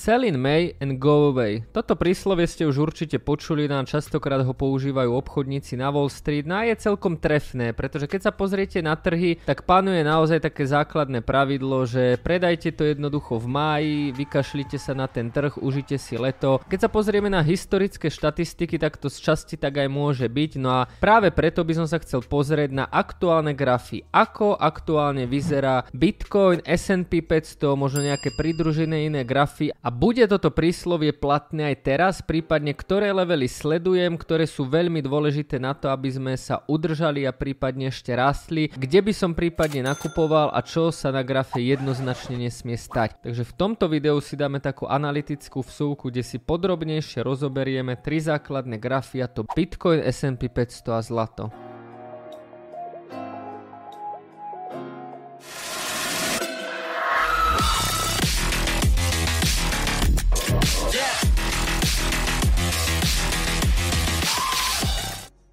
Sell in May and go away. Toto príslovie ste už určite počuli, nám častokrát ho používajú obchodníci na Wall Street. No a je celkom trefné, pretože keď sa pozriete na trhy, tak panuje naozaj také základné pravidlo, že predajte to jednoducho v máji, vykašlite sa na ten trh, užite si leto. Keď sa pozrieme na historické štatistiky, tak to z časti tak aj môže byť. No a práve preto by som sa chcel pozrieť na aktuálne grafy. Ako aktuálne vyzerá Bitcoin, S&P 500, možno nejaké pridružené iné grafy a bude toto príslovie platné aj teraz, prípadne ktoré levely sledujem, ktoré sú veľmi dôležité na to, aby sme sa udržali a prípadne ešte rastli, kde by som prípadne nakupoval a čo sa na grafe jednoznačne nesmie stať. Takže v tomto videu si dáme takú analytickú vsúvku, kde si podrobnejšie rozoberieme tri základné grafy a to Bitcoin, S&P 500 a zlato.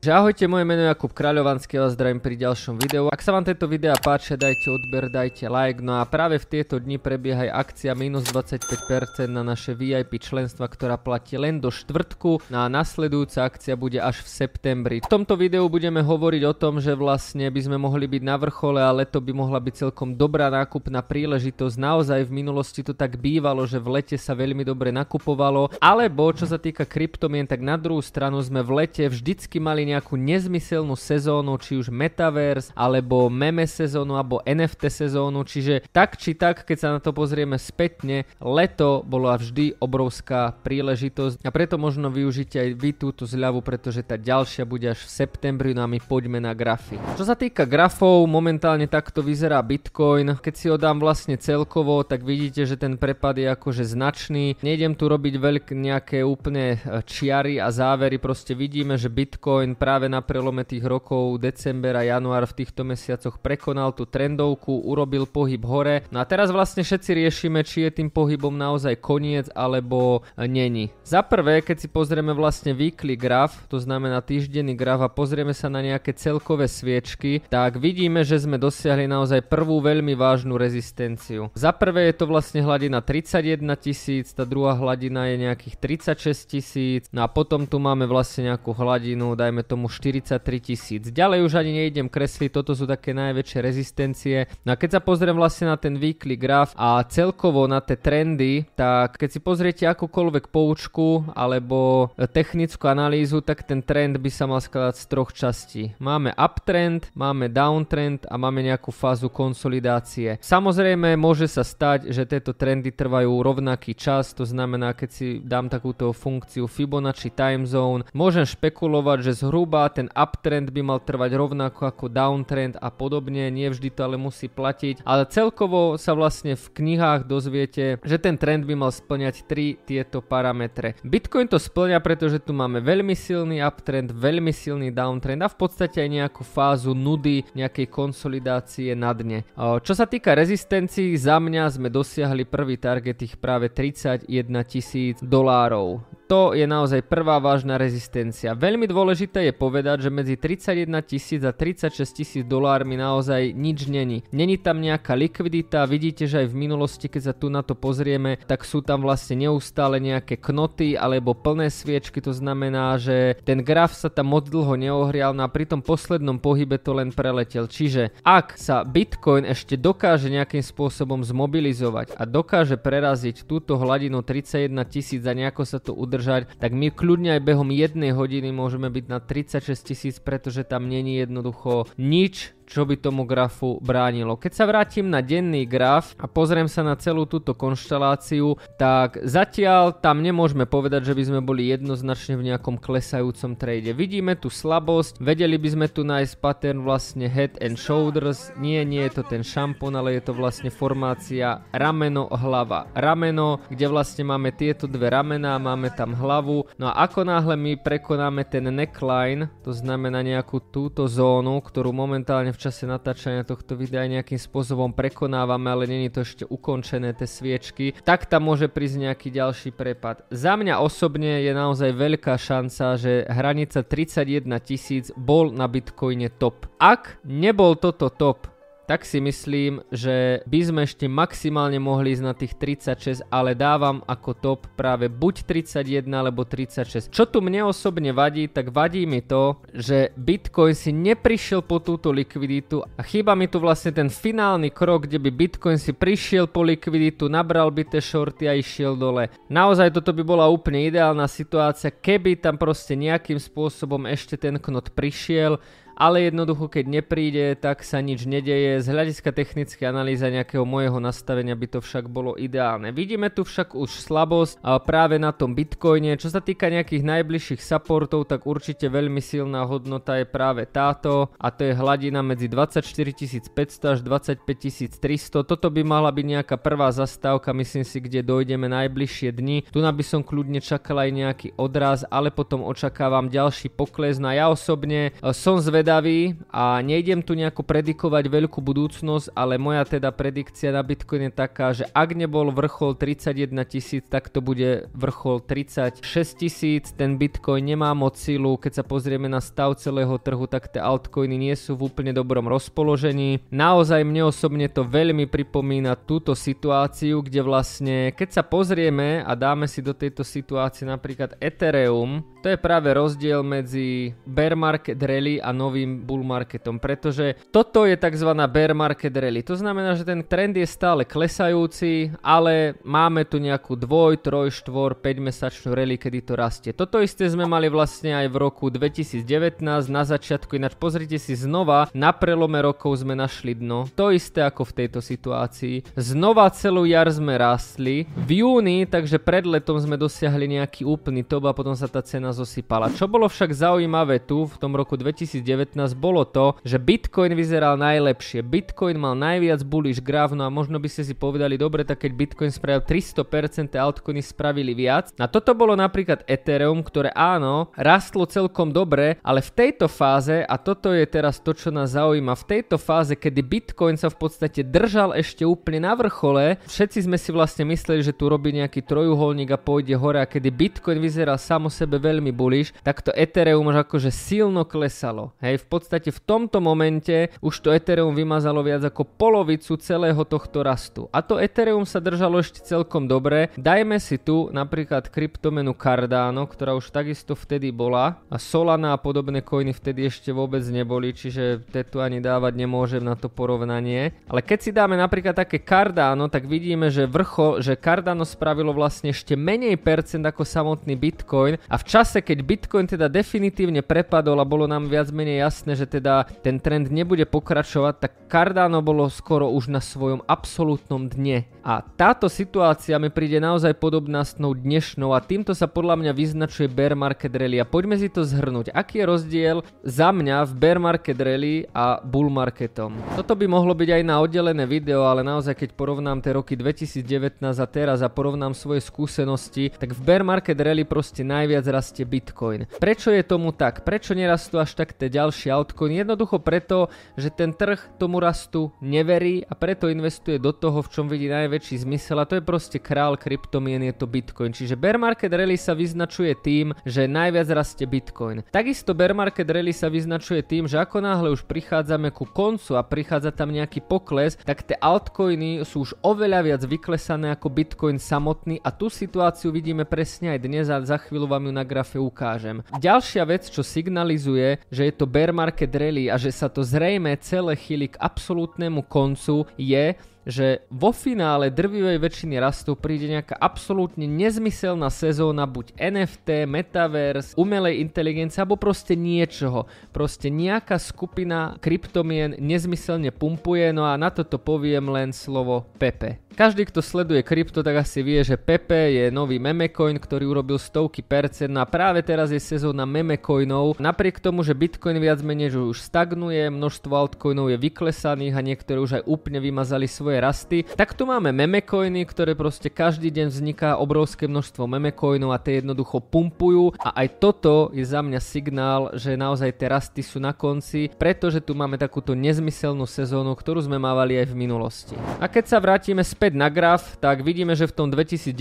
Že ahojte, moje meno je Jakub Kráľovanský a vás zdravím pri ďalšom videu. Ak sa vám tieto videá páčia, dajte odber, dajte like. No a práve v tieto dni prebieha aj akcia minus 25% na naše VIP členstva, ktorá platí len do štvrtku. No a nasledujúca akcia bude až v septembri. V tomto videu budeme hovoriť o tom, že vlastne by sme mohli byť na vrchole a leto by mohla byť celkom dobrá nákupná príležitosť. Naozaj v minulosti to tak bývalo, že v lete sa veľmi dobre nakupovalo. Alebo čo sa týka kryptomien, tak na druhú stranu sme v lete vždycky mali nejakú nezmyselnú sezónu, či už Metaverse, alebo meme sezónu, alebo NFT sezónu, čiže tak či tak, keď sa na to pozrieme spätne, leto bola vždy obrovská príležitosť a preto možno využite aj vy túto zľavu, pretože tá ďalšia bude až v septembri, no a my poďme na grafy. Čo sa týka grafov, momentálne takto vyzerá Bitcoin. Keď si ho dám vlastne celkovo, tak vidíte, že ten prepad je akože značný. Nejdem tu robiť veľké nejaké úplne čiary a závery, proste vidíme, že Bitcoin práve na prelome tých rokov december a január v týchto mesiacoch prekonal tú trendovku, urobil pohyb hore. No a teraz vlastne všetci riešime, či je tým pohybom naozaj koniec alebo není. Za prvé, keď si pozrieme vlastne weekly graf, to znamená týždenný graf a pozrieme sa na nejaké celkové sviečky, tak vidíme, že sme dosiahli naozaj prvú veľmi vážnu rezistenciu. Za prvé je to vlastne hladina 31 tisíc, tá druhá hladina je nejakých 36 tisíc, no a potom tu máme vlastne nejakú hladinu, dajme tomu 43 tisíc. Ďalej už ani nejdem kresliť, toto sú také najväčšie rezistencie. No a keď sa pozriem vlastne na ten weekly graf a celkovo na tie trendy, tak keď si pozriete akúkoľvek poučku alebo technickú analýzu, tak ten trend by sa mal skladať z troch častí. Máme uptrend, máme downtrend a máme nejakú fázu konsolidácie. Samozrejme môže sa stať, že tieto trendy trvajú rovnaký čas, to znamená, keď si dám takúto funkciu Fibonacci time zone, môžem špekulovať, že zhruba zhruba ten uptrend by mal trvať rovnako ako downtrend a podobne, nie vždy to ale musí platiť, ale celkovo sa vlastne v knihách dozviete, že ten trend by mal splňať tri tieto parametre. Bitcoin to splňa, pretože tu máme veľmi silný uptrend, veľmi silný downtrend a v podstate aj nejakú fázu nudy, nejakej konsolidácie na dne. Čo sa týka rezistencií, za mňa sme dosiahli prvý target ich práve 31 tisíc dolárov. To je naozaj prvá vážna rezistencia. Veľmi dôležité je povedať, že medzi 31 tisíc a 36 tisíc dolármi naozaj nič není. Není tam nejaká likvidita, vidíte, že aj v minulosti, keď sa tu na to pozrieme, tak sú tam vlastne neustále nejaké knoty alebo plné sviečky, to znamená, že ten graf sa tam moc dlho neohrial no a pri tom poslednom pohybe to len preletel. Čiže ak sa Bitcoin ešte dokáže nejakým spôsobom zmobilizovať a dokáže preraziť túto hladinu 31 tisíc a nejako sa to udrží udržať, tak my kľudne aj behom jednej hodiny môžeme byť na 36 tisíc, pretože tam není jednoducho nič, čo by tomu grafu bránilo. Keď sa vrátim na denný graf a pozriem sa na celú túto konšteláciu, tak zatiaľ tam nemôžeme povedať, že by sme boli jednoznačne v nejakom klesajúcom trade. Vidíme tu slabosť, vedeli by sme tu nájsť pattern vlastne head and shoulders, nie, nie je to ten šampón, ale je to vlastne formácia rameno, hlava, rameno, kde vlastne máme tieto dve ramená, máme tam hlavu, no a ako náhle my prekonáme ten neckline, to znamená nejakú túto zónu, ktorú momentálne čase natáčania tohto videa nejakým spôsobom prekonávame, ale není to ešte ukončené tie sviečky, tak tam môže prísť nejaký ďalší prepad. Za mňa osobne je naozaj veľká šanca, že hranica 31 tisíc bol na Bitcoine top. Ak nebol toto top, tak si myslím, že by sme ešte maximálne mohli ísť na tých 36, ale dávam ako top práve buď 31 alebo 36. Čo tu mne osobne vadí, tak vadí mi to, že Bitcoin si neprišiel po túto likviditu a chýba mi tu vlastne ten finálny krok, kde by Bitcoin si prišiel po likviditu, nabral by tie shorty a išiel dole. Naozaj toto by bola úplne ideálna situácia, keby tam proste nejakým spôsobom ešte ten knot prišiel ale jednoducho keď nepríde, tak sa nič nedeje. Z hľadiska technické analýza nejakého môjho nastavenia by to však bolo ideálne. Vidíme tu však už slabosť práve na tom Bitcoine. Čo sa týka nejakých najbližších supportov, tak určite veľmi silná hodnota je práve táto a to je hladina medzi 24500 až 25300. Toto by mala byť nejaká prvá zastávka, myslím si, kde dojdeme najbližšie dni. Tu by som kľudne čakal aj nejaký odraz, ale potom očakávam ďalší pokles. No a ja osobne e, som zvedavý zvedavý a nejdem tu nejako predikovať veľkú budúcnosť, ale moja teda predikcia na Bitcoin je taká, že ak nebol vrchol 31 tisíc, tak to bude vrchol 36 tisíc. Ten Bitcoin nemá moc silu, keď sa pozrieme na stav celého trhu, tak tie altcoiny nie sú v úplne dobrom rozpoložení. Naozaj mne osobne to veľmi pripomína túto situáciu, kde vlastne keď sa pozrieme a dáme si do tejto situácie napríklad Ethereum, to je práve rozdiel medzi bear market rally a nový novým bull marketom, pretože toto je tzv. bear market rally. To znamená, že ten trend je stále klesajúci, ale máme tu nejakú dvoj, troj, štvor, 5 mesačnú rally, kedy to rastie. Toto isté sme mali vlastne aj v roku 2019 na začiatku, ináč pozrite si znova, na prelome rokov sme našli dno. To isté ako v tejto situácii. Znova celú jar sme rastli. V júni, takže pred letom sme dosiahli nejaký úplný top a potom sa tá cena zosypala. Čo bolo však zaujímavé tu v tom roku 2019 bolo to, že Bitcoin vyzeral najlepšie. Bitcoin mal najviac bullish graf, no a možno by ste si povedali, dobre, tak keď Bitcoin spravil 300%, altcoiny spravili viac. A toto bolo napríklad Ethereum, ktoré áno, rastlo celkom dobre, ale v tejto fáze, a toto je teraz to, čo nás zaujíma, v tejto fáze, kedy Bitcoin sa v podstate držal ešte úplne na vrchole, všetci sme si vlastne mysleli, že tu robí nejaký trojuholník a pôjde hore a kedy Bitcoin vyzeral samo sebe veľmi bullish, tak to Ethereum už akože silno klesalo. V podstate v tomto momente už to Ethereum vymazalo viac ako polovicu celého tohto rastu. A to Ethereum sa držalo ešte celkom dobre. Dajme si tu napríklad kryptomenu Cardano, ktorá už takisto vtedy bola a Solana a podobné coiny vtedy ešte vôbec neboli, čiže te tu ani dávať nemôžem na to porovnanie. Ale keď si dáme napríklad také Cardano, tak vidíme, že vrcho, že Cardano spravilo vlastne ešte menej percent ako samotný Bitcoin a v čase, keď Bitcoin teda definitívne prepadol a bolo nám viac menej jasné, že teda ten trend nebude pokračovať, tak Cardano bolo skoro už na svojom absolútnom dne. A táto situácia mi príde naozaj podobná s tou dnešnou a týmto sa podľa mňa vyznačuje bear market rally. A poďme si to zhrnúť. Aký je rozdiel za mňa v bear market rally a bull marketom? Toto by mohlo byť aj na oddelené video, ale naozaj keď porovnám tie roky 2019 a teraz a porovnám svoje skúsenosti, tak v bear market rally proste najviac rastie Bitcoin. Prečo je tomu tak? Prečo nerastú až tak tie ďalšie ďalší altcoin. Jednoducho preto, že ten trh tomu rastu neverí a preto investuje do toho, v čom vidí najväčší zmysel a to je proste král kryptomien, je to Bitcoin. Čiže bear market rally sa vyznačuje tým, že najviac rastie Bitcoin. Takisto bear market rally sa vyznačuje tým, že ako náhle už prichádzame ku koncu a prichádza tam nejaký pokles, tak tie altcoiny sú už oveľa viac vyklesané ako Bitcoin samotný a tú situáciu vidíme presne aj dnes a za chvíľu vám ju na grafe ukážem. Ďalšia vec, čo signalizuje, že je to bear market rally a že sa to zrejme celé chýli k absolútnemu koncu je, že vo finále drvivej väčšiny rastov príde nejaká absolútne nezmyselná sezóna buď NFT, Metaverse, umelej inteligencie alebo proste niečoho. Proste nejaká skupina kryptomien nezmyselne pumpuje, no a na toto poviem len slovo Pepe. Každý, kto sleduje krypto, tak asi vie, že Pepe je nový memecoin, ktorý urobil stovky percent no a práve teraz je sezóna memecoinov. Napriek tomu, že Bitcoin viac menej už stagnuje, množstvo altcoinov je vyklesaných a niektoré už aj úplne vymazali svoje svoje rasty. Tak tu máme memecoiny, ktoré proste každý deň vzniká obrovské množstvo memecoinov a tie jednoducho pumpujú a aj toto je za mňa signál, že naozaj tie rasty sú na konci, pretože tu máme takúto nezmyselnú sezónu, ktorú sme mávali aj v minulosti. A keď sa vrátime späť na graf, tak vidíme, že v tom 2019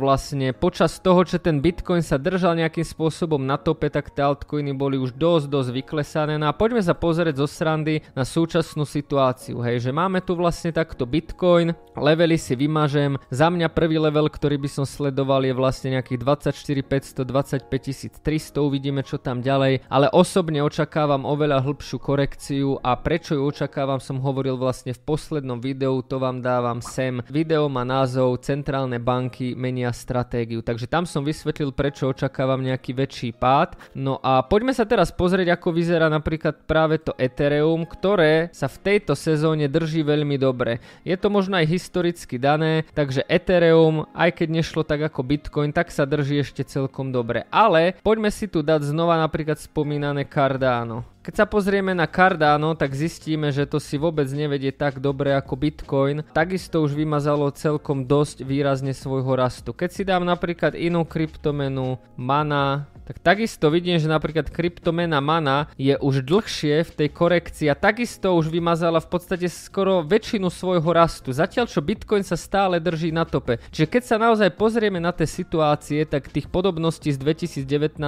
vlastne počas toho, že ten Bitcoin sa držal nejakým spôsobom na tope, tak tie altcoiny boli už dosť, dosť vyklesané. No a poďme sa pozrieť zo srandy na súčasnú situáciu. Hej, že máme tu vlastne takto Bitcoin, levely si vymažem. Za mňa prvý level, ktorý by som sledoval je vlastne nejakých 24 500, 25 300, uvidíme čo tam ďalej. Ale osobne očakávam oveľa hĺbšiu korekciu a prečo ju očakávam som hovoril vlastne v poslednom videu, to vám dávam sem. Video má názov Centrálne banky menia stratégiu, takže tam som vysvetlil prečo očakávam nejaký väčší pád. No a poďme sa teraz pozrieť ako vyzerá napríklad práve to Ethereum, ktoré sa v tejto sezóne drží veľmi dobre. Je to možno aj historicky dané, takže Ethereum, aj keď nešlo tak ako Bitcoin, tak sa drží ešte celkom dobre. Ale poďme si tu dať znova napríklad spomínané Cardano. Keď sa pozrieme na Cardano, tak zistíme, že to si vôbec nevedie tak dobre ako Bitcoin. Takisto už vymazalo celkom dosť výrazne svojho rastu. Keď si dám napríklad inú kryptomenu, Mana, tak takisto vidím, že napríklad kryptomena Mana je už dlhšie v tej korekcii a takisto už vymazala v podstate skoro väčšinu svojho rastu. Zatiaľ čo Bitcoin sa stále drží na tope. Čiže keď sa naozaj pozrieme na tie situácie, tak tých podobností s 2019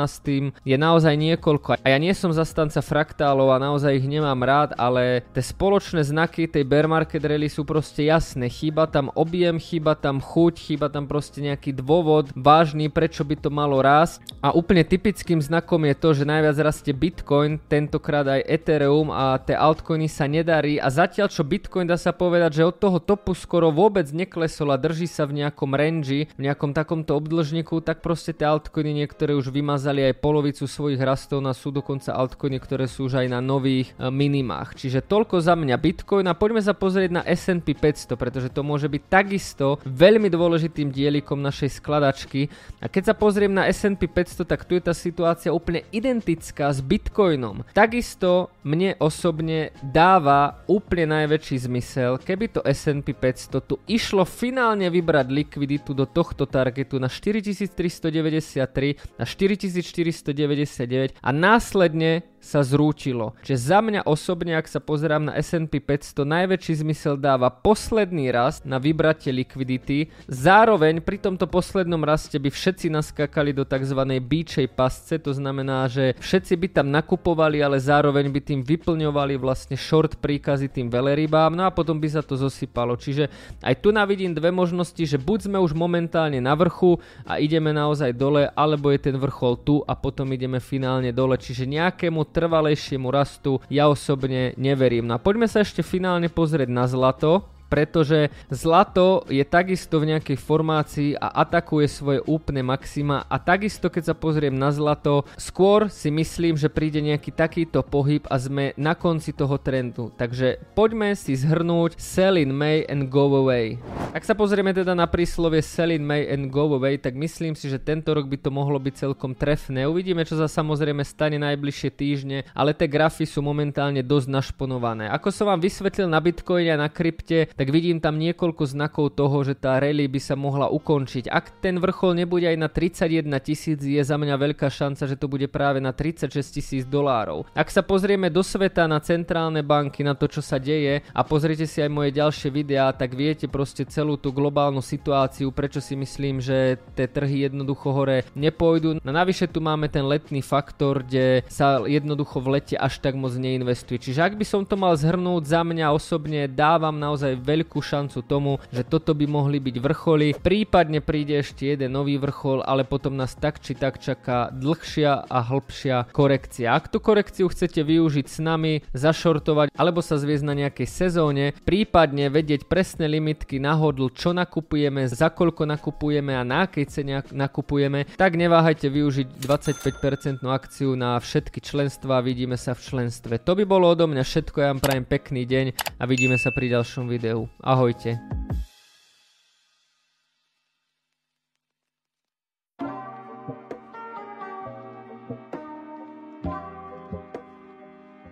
je naozaj niekoľko. A ja nie som zastanca fraktálov a naozaj ich nemám rád, ale tie spoločné znaky tej bear market rally sú proste jasné. Chýba tam objem, chýba tam chuť, chýba tam proste nejaký dôvod vážny, prečo by to malo rásť. A úplne typickým znakom je to, že najviac rastie Bitcoin, tentokrát aj Ethereum a tie altcoiny sa nedarí a zatiaľ čo Bitcoin dá sa povedať, že od toho topu skoro vôbec neklesol a drží sa v nejakom range, v nejakom takomto obdĺžniku, tak proste tie altcoiny niektoré už vymazali aj polovicu svojich rastov na sú dokonca altcoiny, ktoré sú už aj na nových e, minimách. Čiže toľko za mňa Bitcoin a poďme sa pozrieť na S&P 500, pretože to môže byť takisto veľmi dôležitým dielikom našej skladačky. A keď sa pozriem na S&P 500, tak tu je tá situácia úplne identická s Bitcoinom. Takisto mne osobne dáva úplne najväčší zmysel, keby to S&P 500 tu išlo finálne vybrať likviditu do tohto targetu na 4393 na 4499 a následne sa zrúčilo. Čiže za mňa osobne, ak sa pozerám na S&P 500, najväčší zmysel dáva posledný rast na vybratie likvidity. Zároveň pri tomto poslednom raste by všetci naskakali do tzv. bíčej pasce, to znamená, že všetci by tam nakupovali, ale zároveň by tým vyplňovali vlastne short príkazy tým velerybám, no a potom by sa to zosypalo. Čiže aj tu navidím dve možnosti, že buď sme už momentálne na vrchu a ideme naozaj dole, alebo je ten vrchol tu a potom ideme finálne dole. Čiže nejakému trvalejšiemu rastu ja osobne neverím. No a poďme sa ešte finálne pozrieť na zlato pretože zlato je takisto v nejakej formácii a atakuje svoje úplne maxima a takisto keď sa pozriem na zlato, skôr si myslím, že príde nejaký takýto pohyb a sme na konci toho trendu. Takže poďme si zhrnúť sell in May and go away. Ak sa pozrieme teda na príslovie sell in May and go away, tak myslím si, že tento rok by to mohlo byť celkom trefné. Uvidíme, čo sa samozrejme stane najbližšie týždne, ale tie grafy sú momentálne dosť našponované. Ako som vám vysvetlil na Bitcoine a na krypte, tak vidím tam niekoľko znakov toho, že tá rally by sa mohla ukončiť. Ak ten vrchol nebude aj na 31 tisíc, je za mňa veľká šanca, že to bude práve na 36 tisíc dolárov. Ak sa pozrieme do sveta na centrálne banky, na to, čo sa deje a pozriete si aj moje ďalšie videá, tak viete proste celú tú globálnu situáciu, prečo si myslím, že tie trhy jednoducho hore nepôjdu. No navyše tu máme ten letný faktor, kde sa jednoducho v lete až tak moc neinvestuje. Čiže ak by som to mal zhrnúť za mňa osobne, dávam naozaj veľkú šancu tomu, že toto by mohli byť vrcholy. Prípadne príde ešte jeden nový vrchol, ale potom nás tak či tak čaká dlhšia a hĺbšia korekcia. Ak tú korekciu chcete využiť s nami, zašortovať alebo sa zviezť na nejakej sezóne, prípadne vedieť presné limitky na hodl, čo nakupujeme, za koľko nakupujeme a na akej cene nakupujeme, tak neváhajte využiť 25% akciu na všetky členstva. Vidíme sa v členstve. To by bolo odo mňa všetko, ja vám prajem pekný deň a vidíme sa pri ďalšom videu EU. Ahojte.